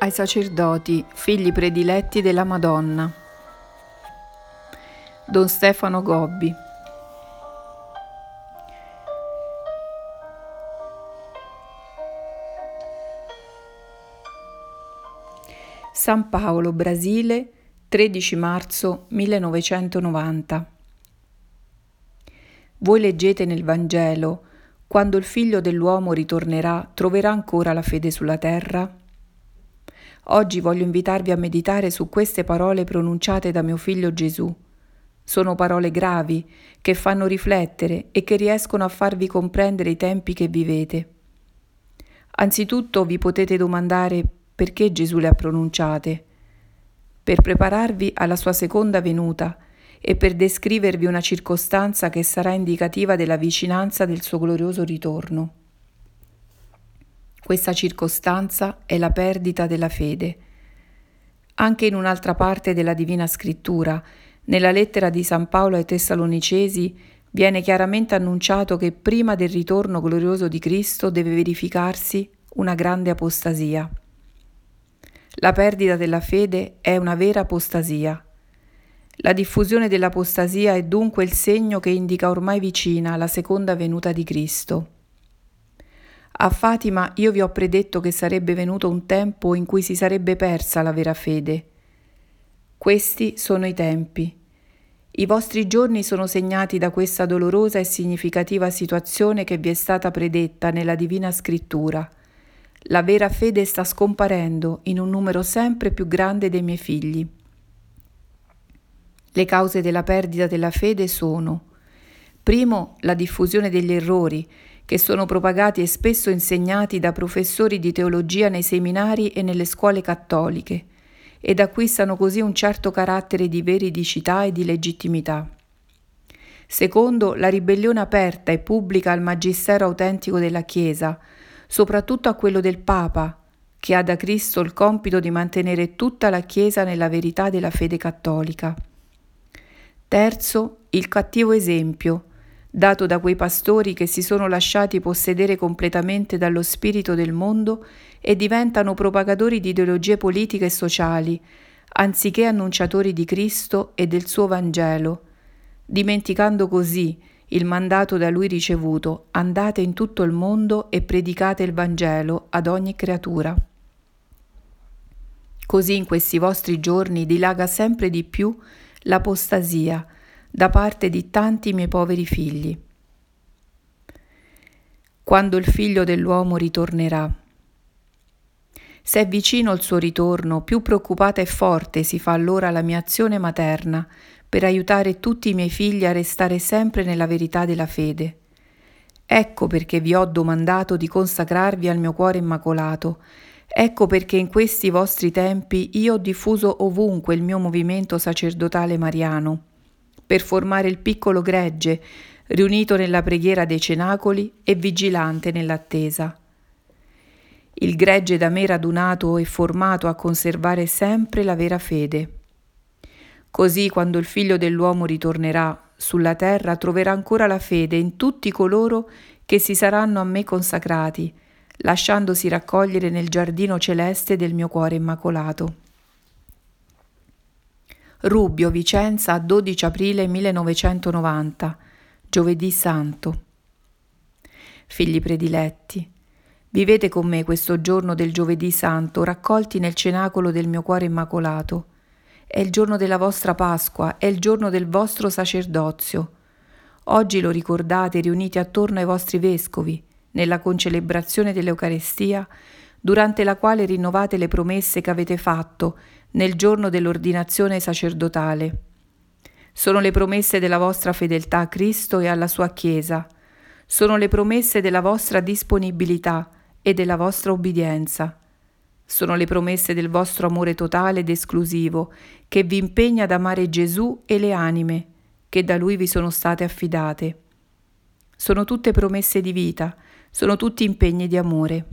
ai sacerdoti, figli prediletti della Madonna. Don Stefano Gobbi. San Paolo, Brasile, 13 marzo 1990. Voi leggete nel Vangelo, quando il figlio dell'uomo ritornerà, troverà ancora la fede sulla terra? Oggi voglio invitarvi a meditare su queste parole pronunciate da mio figlio Gesù. Sono parole gravi che fanno riflettere e che riescono a farvi comprendere i tempi che vivete. Anzitutto vi potete domandare perché Gesù le ha pronunciate. Per prepararvi alla sua seconda venuta e per descrivervi una circostanza che sarà indicativa della vicinanza del suo glorioso ritorno. Questa circostanza è la perdita della fede. Anche in un'altra parte della Divina Scrittura, nella lettera di San Paolo ai Tessalonicesi, viene chiaramente annunciato che prima del ritorno glorioso di Cristo deve verificarsi una grande apostasia. La perdita della fede è una vera apostasia. La diffusione dell'apostasia è dunque il segno che indica ormai vicina la seconda venuta di Cristo. A Fatima io vi ho predetto che sarebbe venuto un tempo in cui si sarebbe persa la vera fede. Questi sono i tempi. I vostri giorni sono segnati da questa dolorosa e significativa situazione che vi è stata predetta nella Divina Scrittura. La vera fede sta scomparendo in un numero sempre più grande dei miei figli. Le cause della perdita della fede sono primo la diffusione degli errori che sono propagati e spesso insegnati da professori di teologia nei seminari e nelle scuole cattoliche, ed acquistano così un certo carattere di veridicità e di legittimità. Secondo, la ribellione aperta e pubblica al magistero autentico della Chiesa, soprattutto a quello del Papa, che ha da Cristo il compito di mantenere tutta la Chiesa nella verità della fede cattolica. Terzo, il cattivo esempio, dato da quei pastori che si sono lasciati possedere completamente dallo spirito del mondo e diventano propagatori di ideologie politiche e sociali, anziché annunciatori di Cristo e del suo Vangelo, dimenticando così il mandato da lui ricevuto, andate in tutto il mondo e predicate il Vangelo ad ogni creatura. Così in questi vostri giorni dilaga sempre di più l'apostasia, da parte di tanti miei poveri figli. Quando il figlio dell'uomo ritornerà. Se è vicino il suo ritorno, più preoccupata e forte si fa allora la mia azione materna per aiutare tutti i miei figli a restare sempre nella verità della fede. Ecco perché vi ho domandato di consacrarvi al mio cuore immacolato. Ecco perché in questi vostri tempi io ho diffuso ovunque il mio movimento sacerdotale mariano per formare il piccolo gregge, riunito nella preghiera dei cenacoli e vigilante nell'attesa. Il gregge da me radunato e formato a conservare sempre la vera fede. Così quando il figlio dell'uomo ritornerà sulla terra troverà ancora la fede in tutti coloro che si saranno a me consacrati, lasciandosi raccogliere nel giardino celeste del mio cuore immacolato. Rubbio, Vicenza, 12 aprile 1990, giovedì santo. Figli prediletti, vivete con me questo giorno del giovedì santo, raccolti nel cenacolo del mio cuore immacolato. È il giorno della vostra Pasqua, è il giorno del vostro sacerdozio. Oggi lo ricordate riuniti attorno ai vostri vescovi, nella concelebrazione dell'Eucarestia, durante la quale rinnovate le promesse che avete fatto nel giorno dell'ordinazione sacerdotale. Sono le promesse della vostra fedeltà a Cristo e alla sua Chiesa. Sono le promesse della vostra disponibilità e della vostra obbedienza. Sono le promesse del vostro amore totale ed esclusivo che vi impegna ad amare Gesù e le anime che da Lui vi sono state affidate. Sono tutte promesse di vita, sono tutti impegni di amore.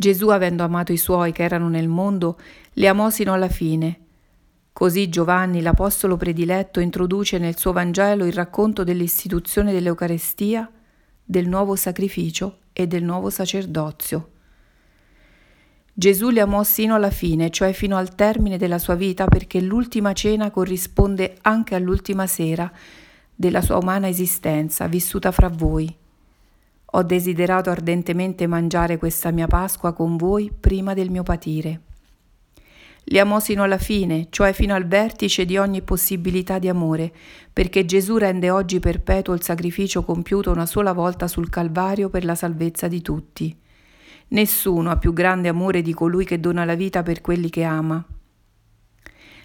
Gesù, avendo amato i suoi che erano nel mondo, li amò sino alla fine. Così Giovanni, l'apostolo prediletto, introduce nel suo Vangelo il racconto dell'istituzione dell'Eucarestia, del nuovo sacrificio e del nuovo sacerdozio. Gesù li amò sino alla fine, cioè fino al termine della sua vita, perché l'ultima cena corrisponde anche all'ultima sera della sua umana esistenza vissuta fra voi. Ho desiderato ardentemente mangiare questa mia Pasqua con voi prima del mio patire. Li sino alla fine, cioè fino al vertice di ogni possibilità di amore, perché Gesù rende oggi perpetuo il sacrificio compiuto una sola volta sul Calvario per la salvezza di tutti. Nessuno ha più grande amore di colui che dona la vita per quelli che ama.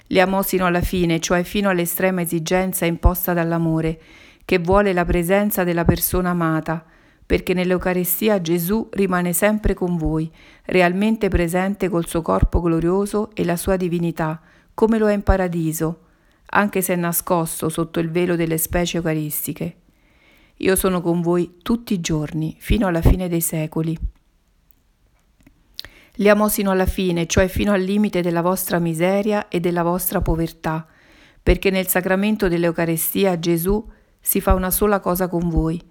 Li amò sino alla fine, cioè fino all'estrema esigenza imposta dall'amore, che vuole la presenza della persona amata, perché nell'Eucarestia Gesù rimane sempre con voi, realmente presente col suo corpo glorioso e la sua divinità, come lo è in paradiso, anche se è nascosto sotto il velo delle specie eucaristiche. Io sono con voi tutti i giorni, fino alla fine dei secoli. Li amò sino alla fine, cioè fino al limite della vostra miseria e della vostra povertà, perché nel sacramento dell'Eucarestia Gesù si fa una sola cosa con voi,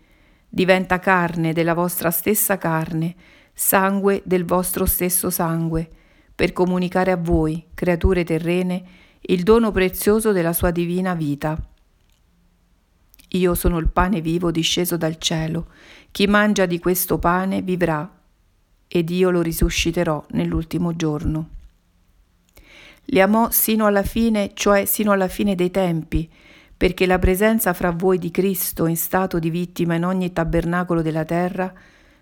diventa carne della vostra stessa carne, sangue del vostro stesso sangue, per comunicare a voi, creature terrene, il dono prezioso della sua divina vita. Io sono il pane vivo disceso dal cielo, chi mangia di questo pane vivrà ed io lo risusciterò nell'ultimo giorno. Li amò sino alla fine, cioè sino alla fine dei tempi, perché la presenza fra voi di Cristo in stato di vittima in ogni tabernacolo della terra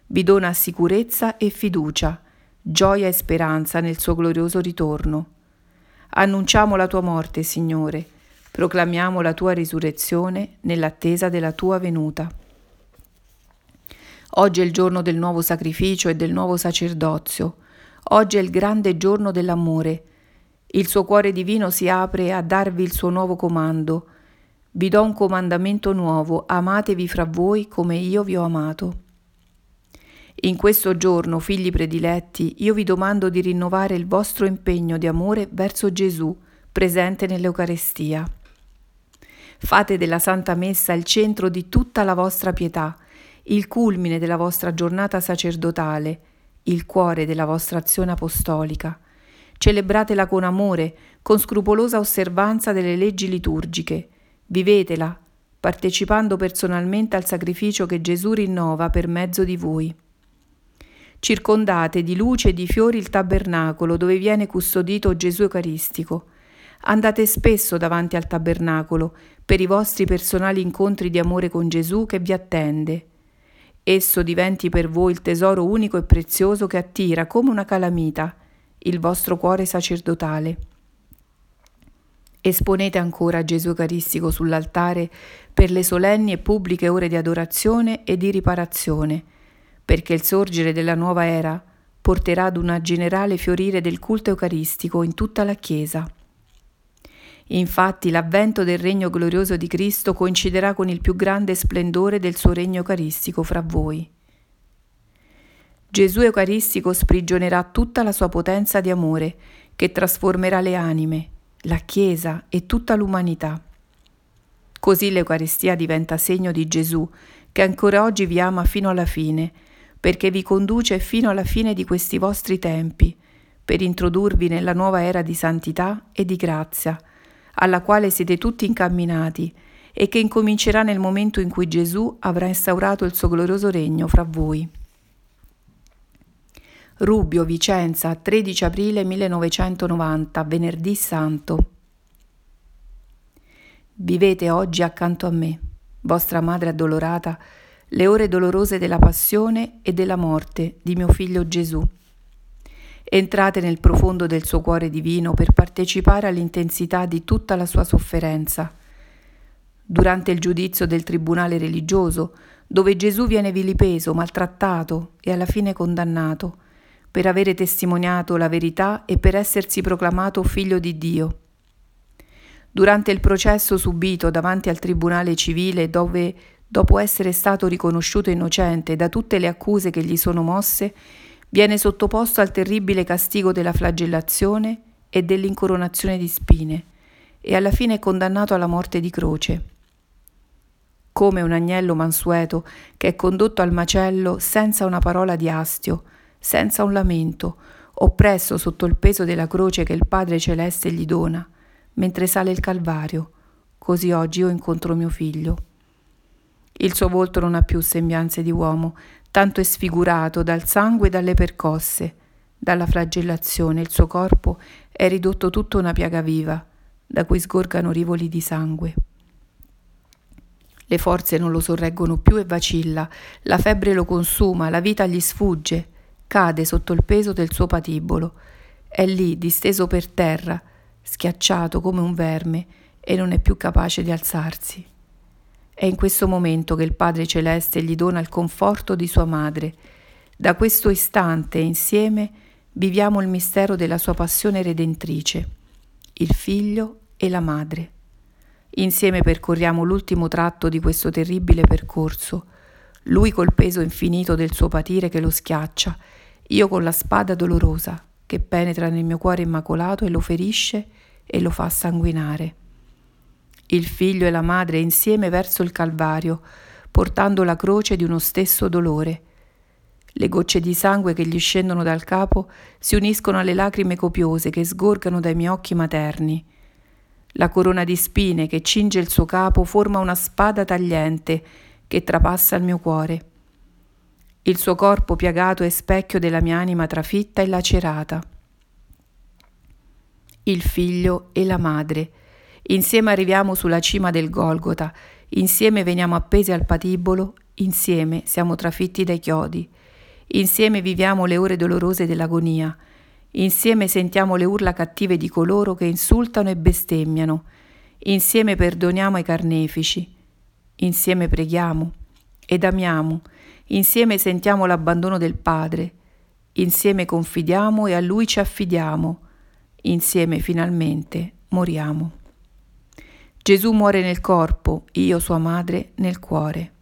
vi dona sicurezza e fiducia, gioia e speranza nel suo glorioso ritorno. Annunciamo la tua morte, Signore, proclamiamo la tua risurrezione nell'attesa della tua venuta. Oggi è il giorno del nuovo sacrificio e del nuovo sacerdozio. Oggi è il grande giorno dell'amore. Il suo cuore divino si apre a darvi il suo nuovo comando. Vi do un comandamento nuovo, amatevi fra voi come io vi ho amato. In questo giorno, figli prediletti, io vi domando di rinnovare il vostro impegno di amore verso Gesù, presente nell'Eucarestia. Fate della Santa Messa il centro di tutta la vostra pietà, il culmine della vostra giornata sacerdotale, il cuore della vostra azione apostolica. Celebratela con amore, con scrupolosa osservanza delle leggi liturgiche. Vivetela, partecipando personalmente al sacrificio che Gesù rinnova per mezzo di voi. Circondate di luce e di fiori il tabernacolo dove viene custodito Gesù Eucaristico. Andate spesso davanti al tabernacolo per i vostri personali incontri di amore con Gesù che vi attende. Esso diventi per voi il tesoro unico e prezioso che attira come una calamita il vostro cuore sacerdotale. Esponete ancora Gesù Eucaristico sull'altare per le solenni e pubbliche ore di adorazione e di riparazione, perché il sorgere della nuova era porterà ad una generale fiorire del culto eucaristico in tutta la Chiesa. Infatti l'avvento del regno glorioso di Cristo coinciderà con il più grande splendore del suo regno eucaristico fra voi. Gesù Eucaristico sprigionerà tutta la sua potenza di amore, che trasformerà le anime, la Chiesa e tutta l'umanità. Così l'Eucaristia diventa segno di Gesù, che ancora oggi vi ama fino alla fine, perché vi conduce fino alla fine di questi vostri tempi, per introdurvi nella nuova era di santità e di grazia, alla quale siete tutti incamminati e che incomincerà nel momento in cui Gesù avrà instaurato il suo glorioso regno fra voi. Rubio, Vicenza, 13 aprile 1990, venerdì santo. Vivete oggi accanto a me, vostra madre addolorata, le ore dolorose della passione e della morte di mio figlio Gesù Entrate nel profondo del suo cuore divino per partecipare all'intensità di tutta la sua sofferenza. Durante il giudizio del tribunale religioso, dove Gesù viene vilipeso, maltrattato e alla fine condannato, per avere testimoniato la verità e per essersi proclamato figlio di Dio. Durante il processo subito davanti al tribunale civile dove, dopo essere stato riconosciuto innocente da tutte le accuse che gli sono mosse, viene sottoposto al terribile castigo della flagellazione e dell'incoronazione di spine e alla fine è condannato alla morte di croce. Come un agnello mansueto che è condotto al macello senza una parola di astio, senza un lamento oppresso sotto il peso della croce che il Padre Celeste gli dona, mentre sale il Calvario, così oggi io incontro mio figlio. Il suo volto non ha più sembianze di uomo, tanto è sfigurato dal sangue e dalle percosse, dalla flagellazione, il suo corpo è ridotto tutto una piaga viva, da cui sgorgano rivoli di sangue. Le forze non lo sorreggono più e vacilla, la febbre lo consuma, la vita gli sfugge, cade sotto il peso del suo patibolo. È lì, disteso per terra, schiacciato come un verme, e non è più capace di alzarsi. È in questo momento che il Padre Celeste gli dona il conforto di sua madre. Da questo istante insieme viviamo il mistero della sua passione redentrice, il figlio e la madre. Insieme percorriamo l'ultimo tratto di questo terribile percorso, lui col peso infinito del suo patire che lo schiaccia, io con la spada dolorosa che penetra nel mio cuore immacolato e lo ferisce e lo fa sanguinare. Il figlio e la madre insieme verso il Calvario, portando la croce di uno stesso dolore, le gocce di sangue che gli scendono dal capo si uniscono alle lacrime copiose che sgorgano dai miei occhi materni. La corona di spine che cinge il suo capo forma una spada tagliente che trapassa il mio cuore. Il suo corpo piagato è specchio della mia anima trafitta e lacerata. Il figlio e la madre. Insieme arriviamo sulla cima del Golgota, insieme veniamo appesi al patibolo, insieme siamo trafitti dai chiodi. Insieme viviamo le ore dolorose dell'agonia. Insieme sentiamo le urla cattive di coloro che insultano e bestemmiano. Insieme perdoniamo ai carnefici. Insieme preghiamo ed amiamo. Insieme sentiamo l'abbandono del Padre. Insieme confidiamo e a Lui ci affidiamo. Insieme finalmente moriamo. Gesù muore nel corpo, io sua madre nel cuore.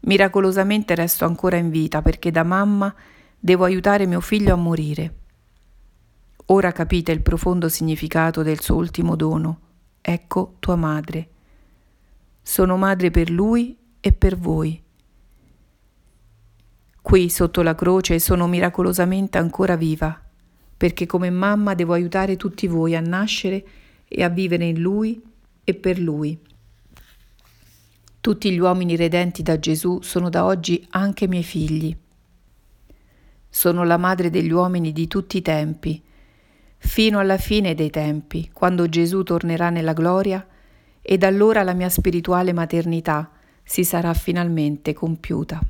Miracolosamente resto ancora in vita perché da mamma devo aiutare mio figlio a morire. Ora capite il profondo significato del suo ultimo dono. Ecco tua madre. Sono madre per lui e per voi. Qui sotto la croce sono miracolosamente ancora viva, perché come mamma devo aiutare tutti voi a nascere e a vivere in lui e per lui. Tutti gli uomini redenti da Gesù sono da oggi anche miei figli. Sono la madre degli uomini di tutti i tempi, fino alla fine dei tempi, quando Gesù tornerà nella gloria, ed allora la mia spirituale maternità si sarà finalmente compiuta.